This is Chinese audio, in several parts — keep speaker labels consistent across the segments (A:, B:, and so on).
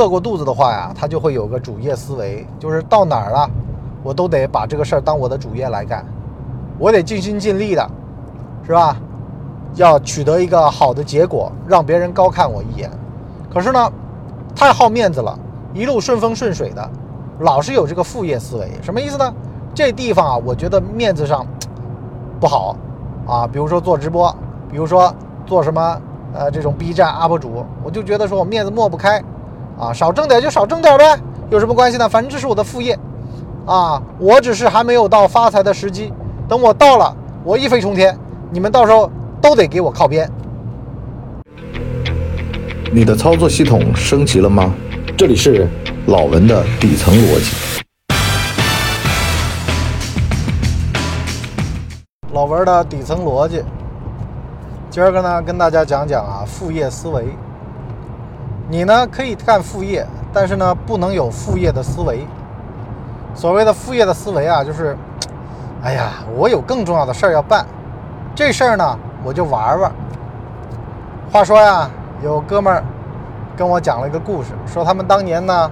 A: 饿过肚子的话呀，他就会有个主业思维，就是到哪儿了，我都得把这个事儿当我的主业来干，我得尽心尽力的，是吧？要取得一个好的结果，让别人高看我一眼。可是呢，太好面子了，一路顺风顺水的，老是有这个副业思维，什么意思呢？这地方啊，我觉得面子上不好啊。比如说做直播，比如说做什么呃这种 B 站 UP 主，我就觉得说我面子抹不开啊，少挣点就少挣点呗，有什么关系呢？反正这是我的副业啊，我只是还没有到发财的时机，等我到了，我一飞冲天，你们到时候。都得给我靠边。
B: 你的操作系统升级了吗？这里是老文的底层逻辑。
A: 老文的底层逻辑，今儿个呢跟大家讲讲啊副业思维。你呢可以干副业，但是呢不能有副业的思维。所谓的副业的思维啊，就是，哎呀，我有更重要的事儿要办，这事儿呢。我就玩玩。话说呀，有哥们儿跟我讲了一个故事，说他们当年呢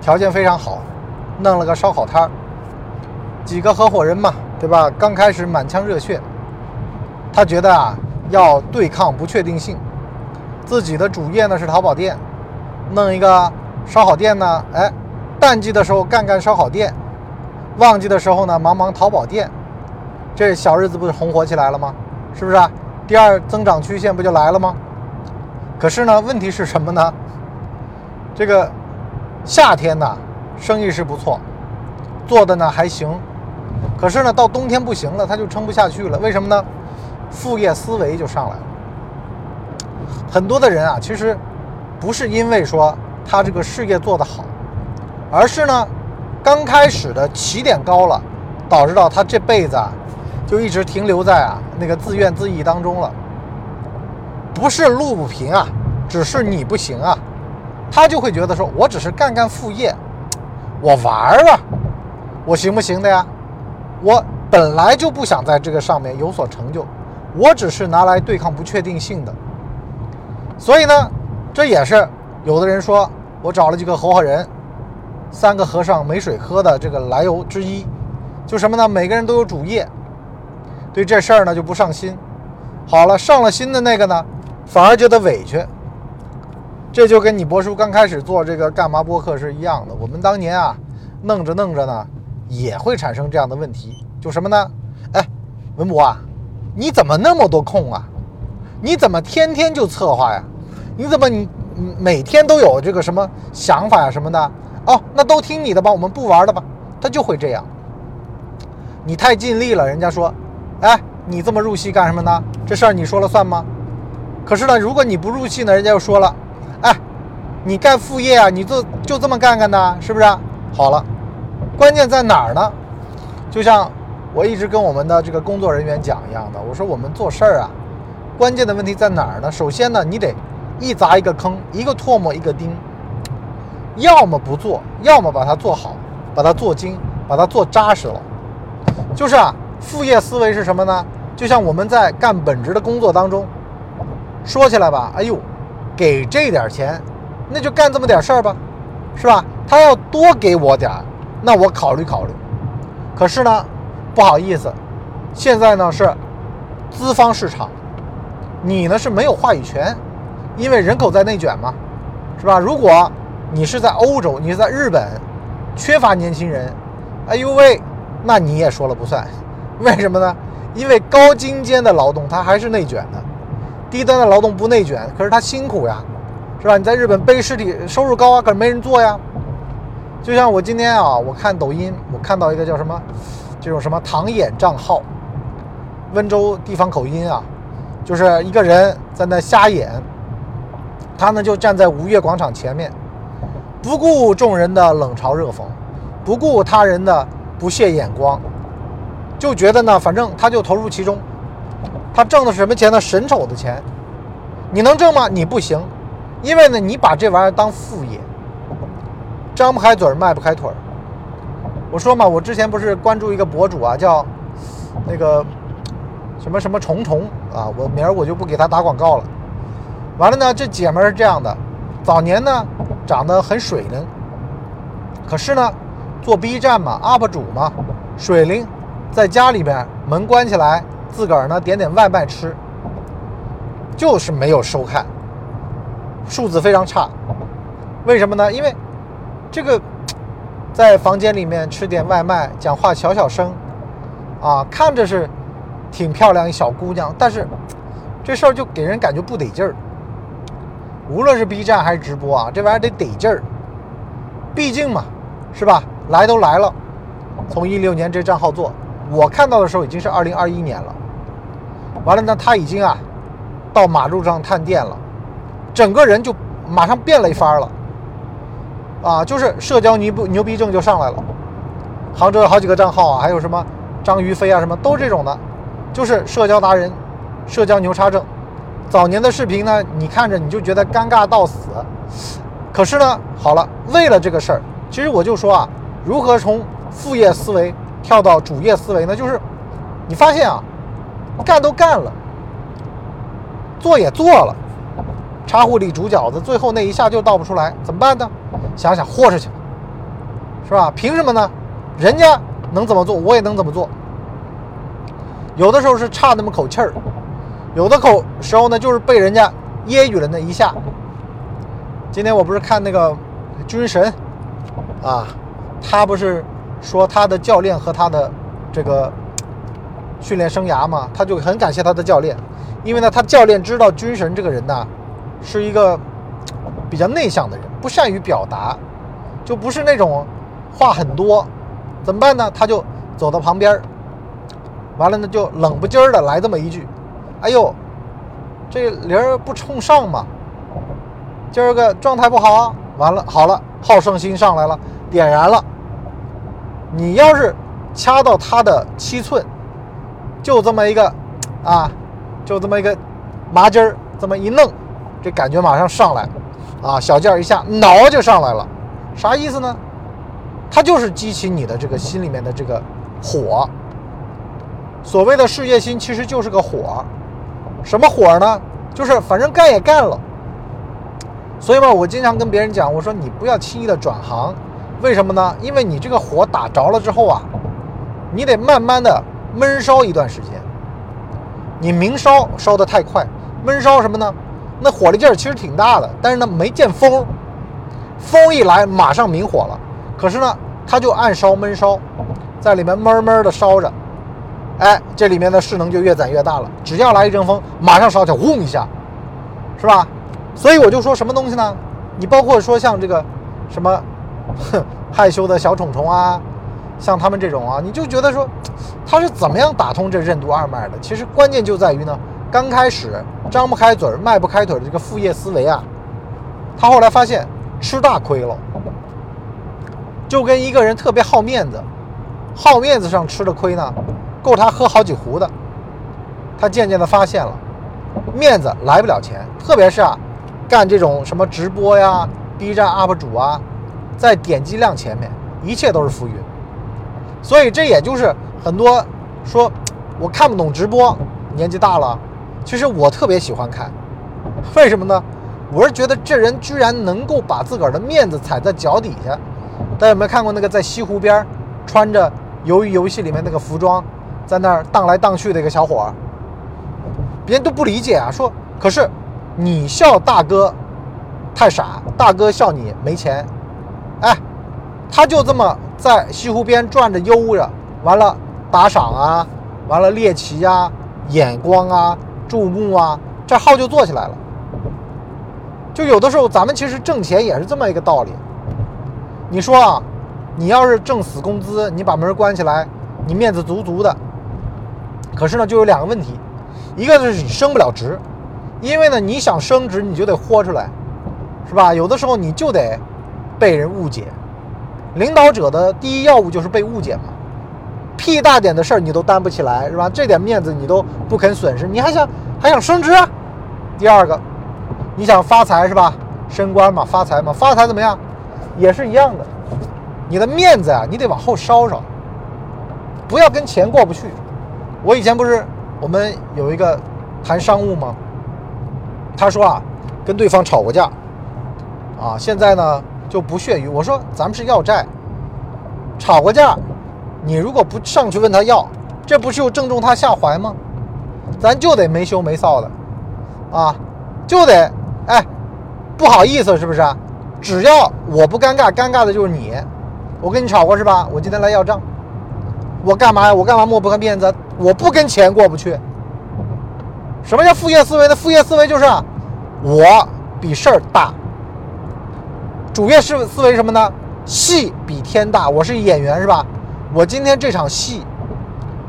A: 条件非常好，弄了个烧烤摊儿，几个合伙人嘛，对吧？刚开始满腔热血，他觉得啊要对抗不确定性，自己的主业呢是淘宝店，弄一个烧烤店呢，哎，淡季的时候干干烧烤店，旺季的时候呢忙忙淘宝店，这小日子不是红火起来了吗？是不是啊？第二增长曲线不就来了吗？可是呢，问题是什么呢？这个夏天呢，生意是不错，做的呢还行。可是呢，到冬天不行了，他就撑不下去了。为什么呢？副业思维就上来了。很多的人啊，其实不是因为说他这个事业做得好，而是呢，刚开始的起点高了，导致到他这辈子啊。就一直停留在啊那个自怨自艾当中了，不是路不平啊，只是你不行啊，他就会觉得说，我只是干干副业，我玩玩，我行不行的呀？我本来就不想在这个上面有所成就，我只是拿来对抗不确定性的。所以呢，这也是有的人说我找了几个合伙人，三个和尚没水喝的这个来由之一，就什么呢？每个人都有主业。对这事儿呢就不上心，好了，上了心的那个呢，反而觉得委屈。这就跟你博叔刚开始做这个干嘛播客是一样的。我们当年啊，弄着弄着呢，也会产生这样的问题，就什么呢？哎，文博啊，你怎么那么多空啊？你怎么天天就策划呀？你怎么你每天都有这个什么想法呀什么的？哦，那都听你的吧，我们不玩了吧？他就会这样。你太尽力了，人家说。哎，你这么入戏干什么呢？这事儿你说了算吗？可是呢，如果你不入戏呢，人家又说了，哎，你干副业啊，你就就这么干干的，是不是？好了，关键在哪儿呢？就像我一直跟我们的这个工作人员讲一样的，我说我们做事儿啊，关键的问题在哪儿呢？首先呢，你得一砸一个坑，一个唾沫一个钉，要么不做，要么把它做好，把它做精，把它做扎实了，就是啊。副业思维是什么呢？就像我们在干本职的工作当中，说起来吧，哎呦，给这点钱，那就干这么点事儿吧，是吧？他要多给我点儿，那我考虑考虑。可是呢，不好意思，现在呢是资方市场，你呢是没有话语权，因为人口在内卷嘛，是吧？如果你是在欧洲，你是在日本，缺乏年轻人，哎呦喂，那你也说了不算。为什么呢？因为高精尖的劳动它还是内卷的，低端的劳动不内卷，可是它辛苦呀，是吧？你在日本背尸体，收入高啊，可是没人做呀。就像我今天啊，我看抖音，我看到一个叫什么，这种什么唐眼账号，温州地方口音啊，就是一个人在那瞎演，他呢就站在五月广场前面，不顾众人的冷嘲热讽，不顾他人的不屑眼光。就觉得呢，反正他就投入其中，他挣的是什么钱呢？神丑的钱，你能挣吗？你不行，因为呢，你把这玩意儿当副业，张不开嘴，迈不开腿。我说嘛，我之前不是关注一个博主啊，叫那个什么什么虫虫啊，我明儿我就不给他打广告了。完了呢，这姐们儿是这样的，早年呢长得很水灵，可是呢做 B 站嘛，UP 主嘛，水灵，在家里边门关起来，自个儿呢点点外卖吃，就是没有收看，数字非常差。为什么呢？因为这个在房间里面吃点外卖，讲话小小声，啊，看着是挺漂亮一小姑娘，但是这事儿就给人感觉不得劲儿。无论是 B 站还是直播啊，这玩意儿得得劲儿。毕竟嘛，是吧？来都来了，从一六年这账号做，我看到的时候已经是二零二一年了。完了呢，他已经啊到马路上探店了，整个人就马上变了一番了。啊，就是社交牛不牛逼症就上来了。杭州有好几个账号啊，还有什么张于飞啊，什么都这种的，就是社交达人、社交牛叉症。早年的视频呢，你看着你就觉得尴尬到死。可是呢，好了，为了这个事儿，其实我就说啊，如何从副业思维跳到主业思维呢？就是你发现啊，干都干了，做也做了，茶壶里煮饺子，最后那一下就倒不出来，怎么办呢？想想豁出去，是吧？凭什么呢？人家能怎么做，我也能怎么做。有的时候是差那么口气儿，有的口时候呢，就是被人家揶揄了那一下。今天我不是看那个军神啊，他不是说他的教练和他的这个训练生涯嘛，他就很感谢他的教练，因为呢，他教练知道军神这个人呢，是一个比较内向的人。不善于表达，就不是那种话很多，怎么办呢？他就走到旁边完了呢就冷不丁的来这么一句：“哎呦，这铃儿不冲上嘛，今儿个状态不好。”完了，好了，好胜心上来了，点燃了。你要是掐到他的七寸，就这么一个啊，就这么一个麻筋儿，这么一弄，这感觉马上上来。啊，小劲儿一下，挠就上来了，啥意思呢？它就是激起你的这个心里面的这个火。所谓的事业心，其实就是个火。什么火呢？就是反正干也干了。所以嘛，我经常跟别人讲，我说你不要轻易的转行，为什么呢？因为你这个火打着了之后啊，你得慢慢的闷烧一段时间。你明烧烧得太快，闷烧什么呢？那火力劲儿其实挺大的，但是呢没见风，风一来马上明火了。可是呢，它就暗烧闷烧，在里面闷闷的烧着，哎，这里面的势能就越攒越大了。只要来一阵风，马上烧起来，嗡一下，是吧？所以我就说什么东西呢？你包括说像这个什么害羞的小虫虫啊，像他们这种啊，你就觉得说他是怎么样打通这任督二脉的？其实关键就在于呢。刚开始张不开嘴、迈不开腿的这个副业思维啊，他后来发现吃大亏了，就跟一个人特别好面子，好面子上吃的亏呢，够他喝好几壶的。他渐渐的发现了，面子来不了钱，特别是啊，干这种什么直播呀、B 站 UP 主啊，在点击量前面，一切都是浮云。所以这也就是很多说我看不懂直播，年纪大了。其实我特别喜欢看，为什么呢？我是觉得这人居然能够把自个儿的面子踩在脚底下。大家有没有看过那个在西湖边穿着鱿鱼游戏里面那个服装，在那儿荡来荡去的一个小伙？别人都不理解啊，说可是你笑大哥太傻，大哥笑你没钱。哎，他就这么在西湖边转着悠着，完了打赏啊，完了猎奇啊，眼光啊。注目啊，这号就做起来了。就有的时候，咱们其实挣钱也是这么一个道理。你说啊，你要是挣死工资，你把门关起来，你面子足足的。可是呢，就有两个问题，一个就是你升不了职，因为呢，你想升职，你就得豁出来，是吧？有的时候你就得被人误解。领导者的第一要务就是被误解嘛。屁大点的事儿你都担不起来是吧？这点面子你都不肯损失，你还想还想升职？第二个，你想发财是吧？升官嘛，发财嘛，发财怎么样？也是一样的，你的面子啊，你得往后稍稍，不要跟钱过不去。我以前不是我们有一个谈商务吗？他说啊，跟对方吵过架，啊，现在呢就不屑于我说咱们是要债，吵过架，你如果不上去问他要，这不是又正中他下怀吗？咱就得没羞没臊的，啊，就得哎不好意思是不是？只要我不尴尬，尴尬的就是你。我跟你吵过是吧？我今天来要账，我干嘛呀？我干嘛抹不开面子？我不跟钱过不去。什么叫副业思维呢？副业思维就是我比事儿大。主业思思维什么呢？戏比天大。我是演员是吧？我今天这场戏，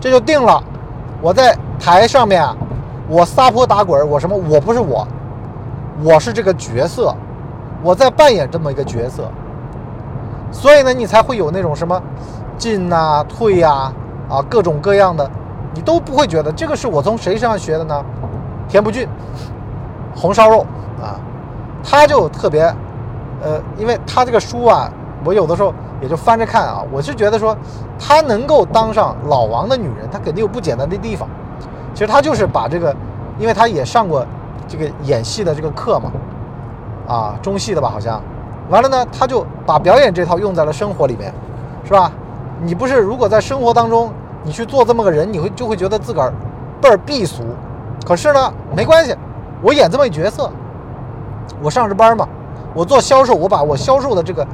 A: 这就定了。我在台上面，我撒泼打滚，我什么？我不是我，我是这个角色，我在扮演这么一个角色。所以呢，你才会有那种什么进呐、退呀、啊各种各样的，你都不会觉得这个是我从谁身上学的呢？田不俊，红烧肉啊，他就特别，呃，因为他这个书啊，我有的时候也就翻着看啊，我是觉得说他能够当上老王的女人，他肯定有不简单的地方。其实他就是把这个，因为他也上过这个演戏的这个课嘛，啊，中戏的吧，好像。完了呢，他就把表演这套用在了生活里面，是吧？你不是如果在生活当中你去做这么个人，你会就会觉得自个儿倍儿避俗。可是呢，没关系，我演这么一角色，我上着班嘛，我做销售，我把我销售的这个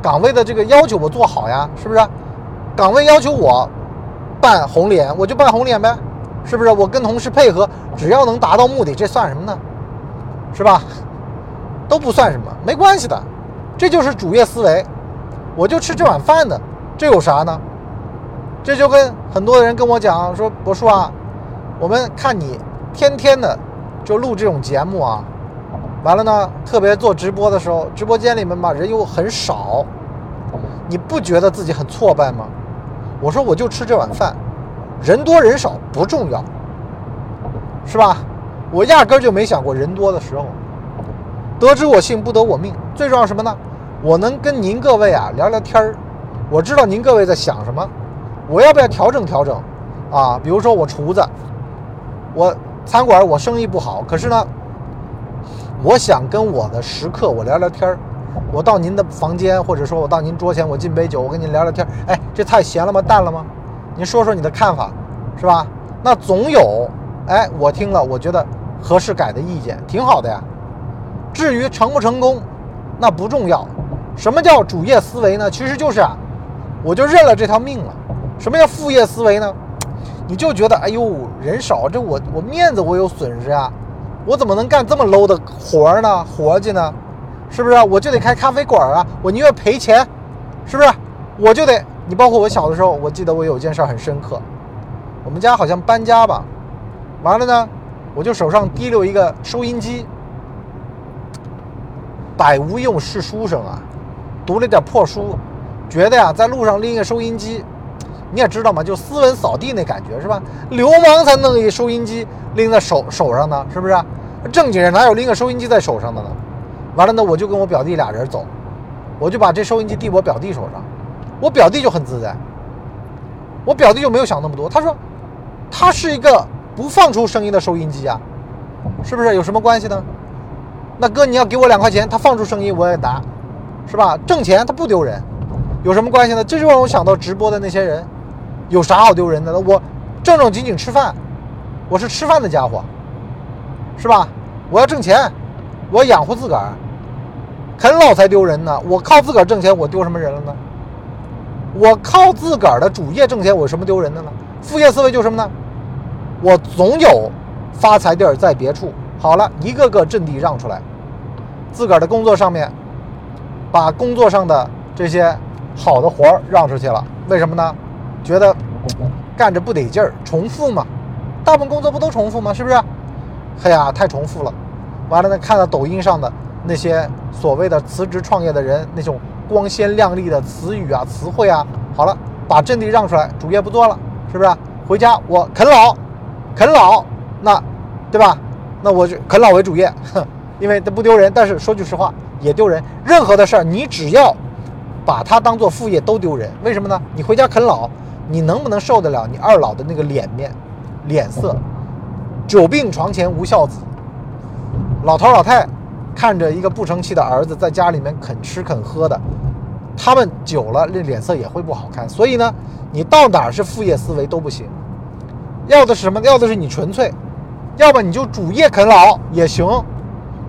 A: 岗位的这个要求我做好呀，是不是？岗位要求我扮红脸，我就扮红脸呗，是不是？我跟同事配合，只要能达到目的，这算什么呢？是吧？都不算什么，没关系的，这就是主业思维。我就吃这碗饭的，这有啥呢？这就跟很多人跟我讲说，博叔啊，我们看你天天的就录这种节目啊，完了呢，特别做直播的时候，直播间里面吧人又很少，你不觉得自己很挫败吗？我说我就吃这碗饭，人多人少不重要，是吧？我压根就没想过人多的时候。得知我幸，不得我命。最重要什么呢？我能跟您各位啊聊聊天儿，我知道您各位在想什么，我要不要调整调整？啊，比如说我厨子，我餐馆我生意不好，可是呢，我想跟我的食客我聊聊天儿。我到您的房间，或者说我到您桌前，我敬杯酒，我跟您聊聊天儿。哎，这菜咸了吗？淡了吗？您说说你的看法，是吧？那总有哎，我听了我觉得合适改的意见，挺好的呀。至于成不成功，那不重要。什么叫主业思维呢？其实就是啊，我就认了这条命了。什么叫副业思维呢？你就觉得哎呦人少，这我我面子我有损失啊，我怎么能干这么 low 的活儿呢？活计呢？是不是？我就得开咖啡馆啊，我宁愿赔钱，是不是？我就得你包括我小的时候，我记得我有件事很深刻，我们家好像搬家吧，完了呢，我就手上提溜一个收音机。百无用是书生啊，读了点破书，觉得呀，在路上拎个收音机，你也知道嘛，就斯文扫地那感觉是吧？流氓才弄一收音机拎在手手上呢，是不是？正经人哪有拎个收音机在手上的呢？完了呢，我就跟我表弟俩人走，我就把这收音机递我表弟手上，我表弟就很自在，我表弟就没有想那么多，他说，他是一个不放出声音的收音机啊，是不是？有什么关系呢？那哥，你要给我两块钱，他放出声音我也拿，是吧？挣钱他不丢人，有什么关系呢？这就让我想到直播的那些人，有啥好丢人的？我正正经经吃饭，我是吃饭的家伙，是吧？我要挣钱，我要养活自个儿，啃老才丢人呢。我靠自个儿挣钱，我丢什么人了呢？我靠自个儿的主业挣钱，我什么丢人的呢？副业思维就是什么呢？我总有发财地儿在别处。好了，一个个阵地让出来。自个儿的工作上面，把工作上的这些好的活儿让出去了，为什么呢？觉得干着不得劲儿，重复嘛。大部分工作不都重复吗？是不是？哎呀，太重复了。完了呢，看到抖音上的那些所谓的辞职创业的人，那种光鲜亮丽的词语啊、词汇啊，好了，把阵地让出来，主业不做了，是不是？回家我啃老，啃老，那，对吧？那我就啃老为主业，哼。因为它不丢人，但是说句实话也丢人。任何的事儿，你只要把它当做副业都丢人。为什么呢？你回家啃老，你能不能受得了你二老的那个脸面、脸色？久病床前无孝子，老头老太看着一个不成器的儿子在家里面肯吃肯喝的，他们久了这脸色也会不好看。所以呢，你到哪儿是副业思维都不行，要的是什么？要的是你纯粹，要么你就主业啃老也行，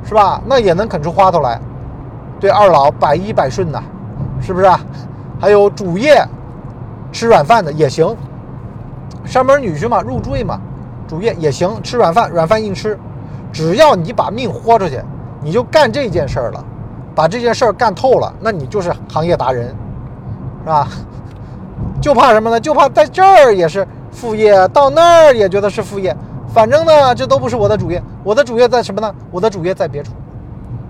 A: 是吧？那也能啃出花头来。对二老百依百顺呐，是不是啊？还有主业吃软饭的也行，上门女婿嘛，入赘嘛，主业也行，吃软饭，软饭硬吃，只要你把命豁出去，你就干这件事儿了，把这件事儿干透了，那你就是行业达人，是吧？就怕什么呢？就怕在这儿也是副业，到那儿也觉得是副业，反正呢，这都不是我的主业，我的主业在什么呢？我的主业在别处。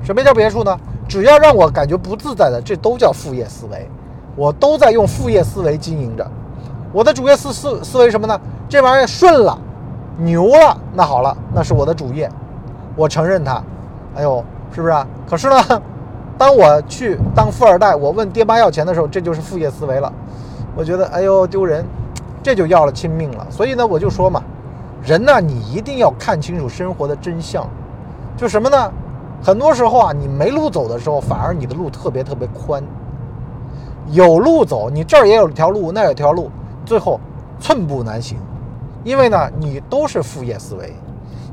A: 什么叫别处呢？只要让我感觉不自在的，这都叫副业思维。我都在用副业思维经营着。我的主业思思思维什么呢？这玩意儿顺了，牛了，那好了，那是我的主业，我承认它。哎呦，是不是啊？可是呢，当我去当富二代，我问爹妈要钱的时候，这就是副业思维了。我觉得，哎呦，丢人，这就要了亲命了。所以呢，我就说嘛，人呢，你一定要看清楚生活的真相，就什么呢？很多时候啊，你没路走的时候，反而你的路特别特别宽。有路走，你这儿也有条路，那儿有条路，最后寸步难行。因为呢，你都是副业思维，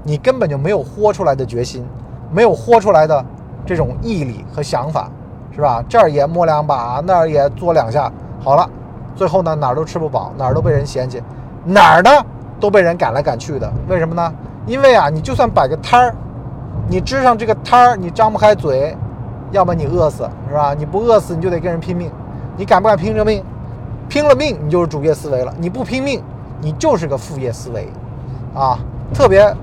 A: 你根本就没有豁出来的决心，没有豁出来的这种毅力和想法，是吧？这儿也摸两把，那儿也做两下，好了，最后呢，哪儿都吃不饱，哪儿都被人嫌弃，哪儿呢都被人赶来赶去的。为什么呢？因为啊，你就算摆个摊儿。你支上这个摊儿，你张不开嘴，要么你饿死，是吧？你不饿死，你就得跟人拼命。你敢不敢拼这命？拼了命，你就是主业思维了。你不拼命，你就是个副业思维，啊，特别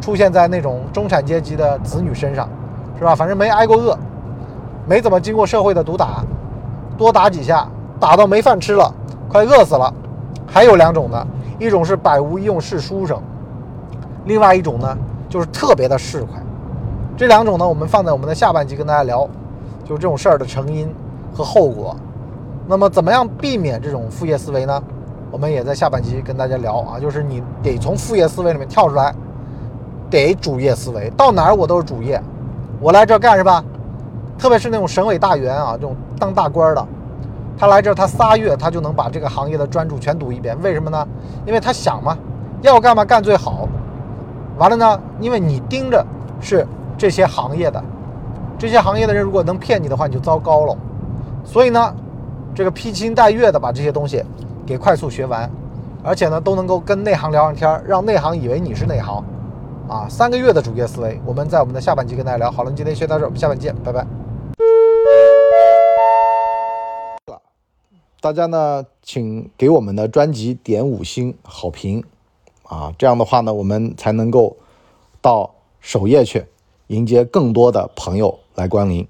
A: 出现在那种中产阶级的子女身上，是吧？反正没挨过饿，没怎么经过社会的毒打，多打几下，打到没饭吃了，快饿死了。还有两种呢，一种是百无一用是书生，另外一种呢，就是特别的市侩。这两种呢，我们放在我们的下半集跟大家聊，就是这种事儿的成因和后果。那么，怎么样避免这种副业思维呢？我们也在下半集跟大家聊啊，就是你得从副业思维里面跳出来，得主业思维，到哪儿我都是主业，我来这干是吧？特别是那种省委大员啊，这种当大官的，他来这他仨月他就能把这个行业的专注全读一遍，为什么呢？因为他想嘛，要干嘛干最好。完了呢，因为你盯着是。这些行业的，这些行业的人如果能骗你的话，你就糟糕了。所以呢，这个披星戴月的把这些东西给快速学完，而且呢都能够跟内行聊上天，让内行以为你是内行，啊，三个月的主业思维，我们在我们的下半集跟大家聊。好了，今天学到这儿，我们下半集见，拜拜。大家呢，请给我们的专辑点五星好评，啊，这样的话呢，我们才能够到首页去。迎接更多的朋友来光临。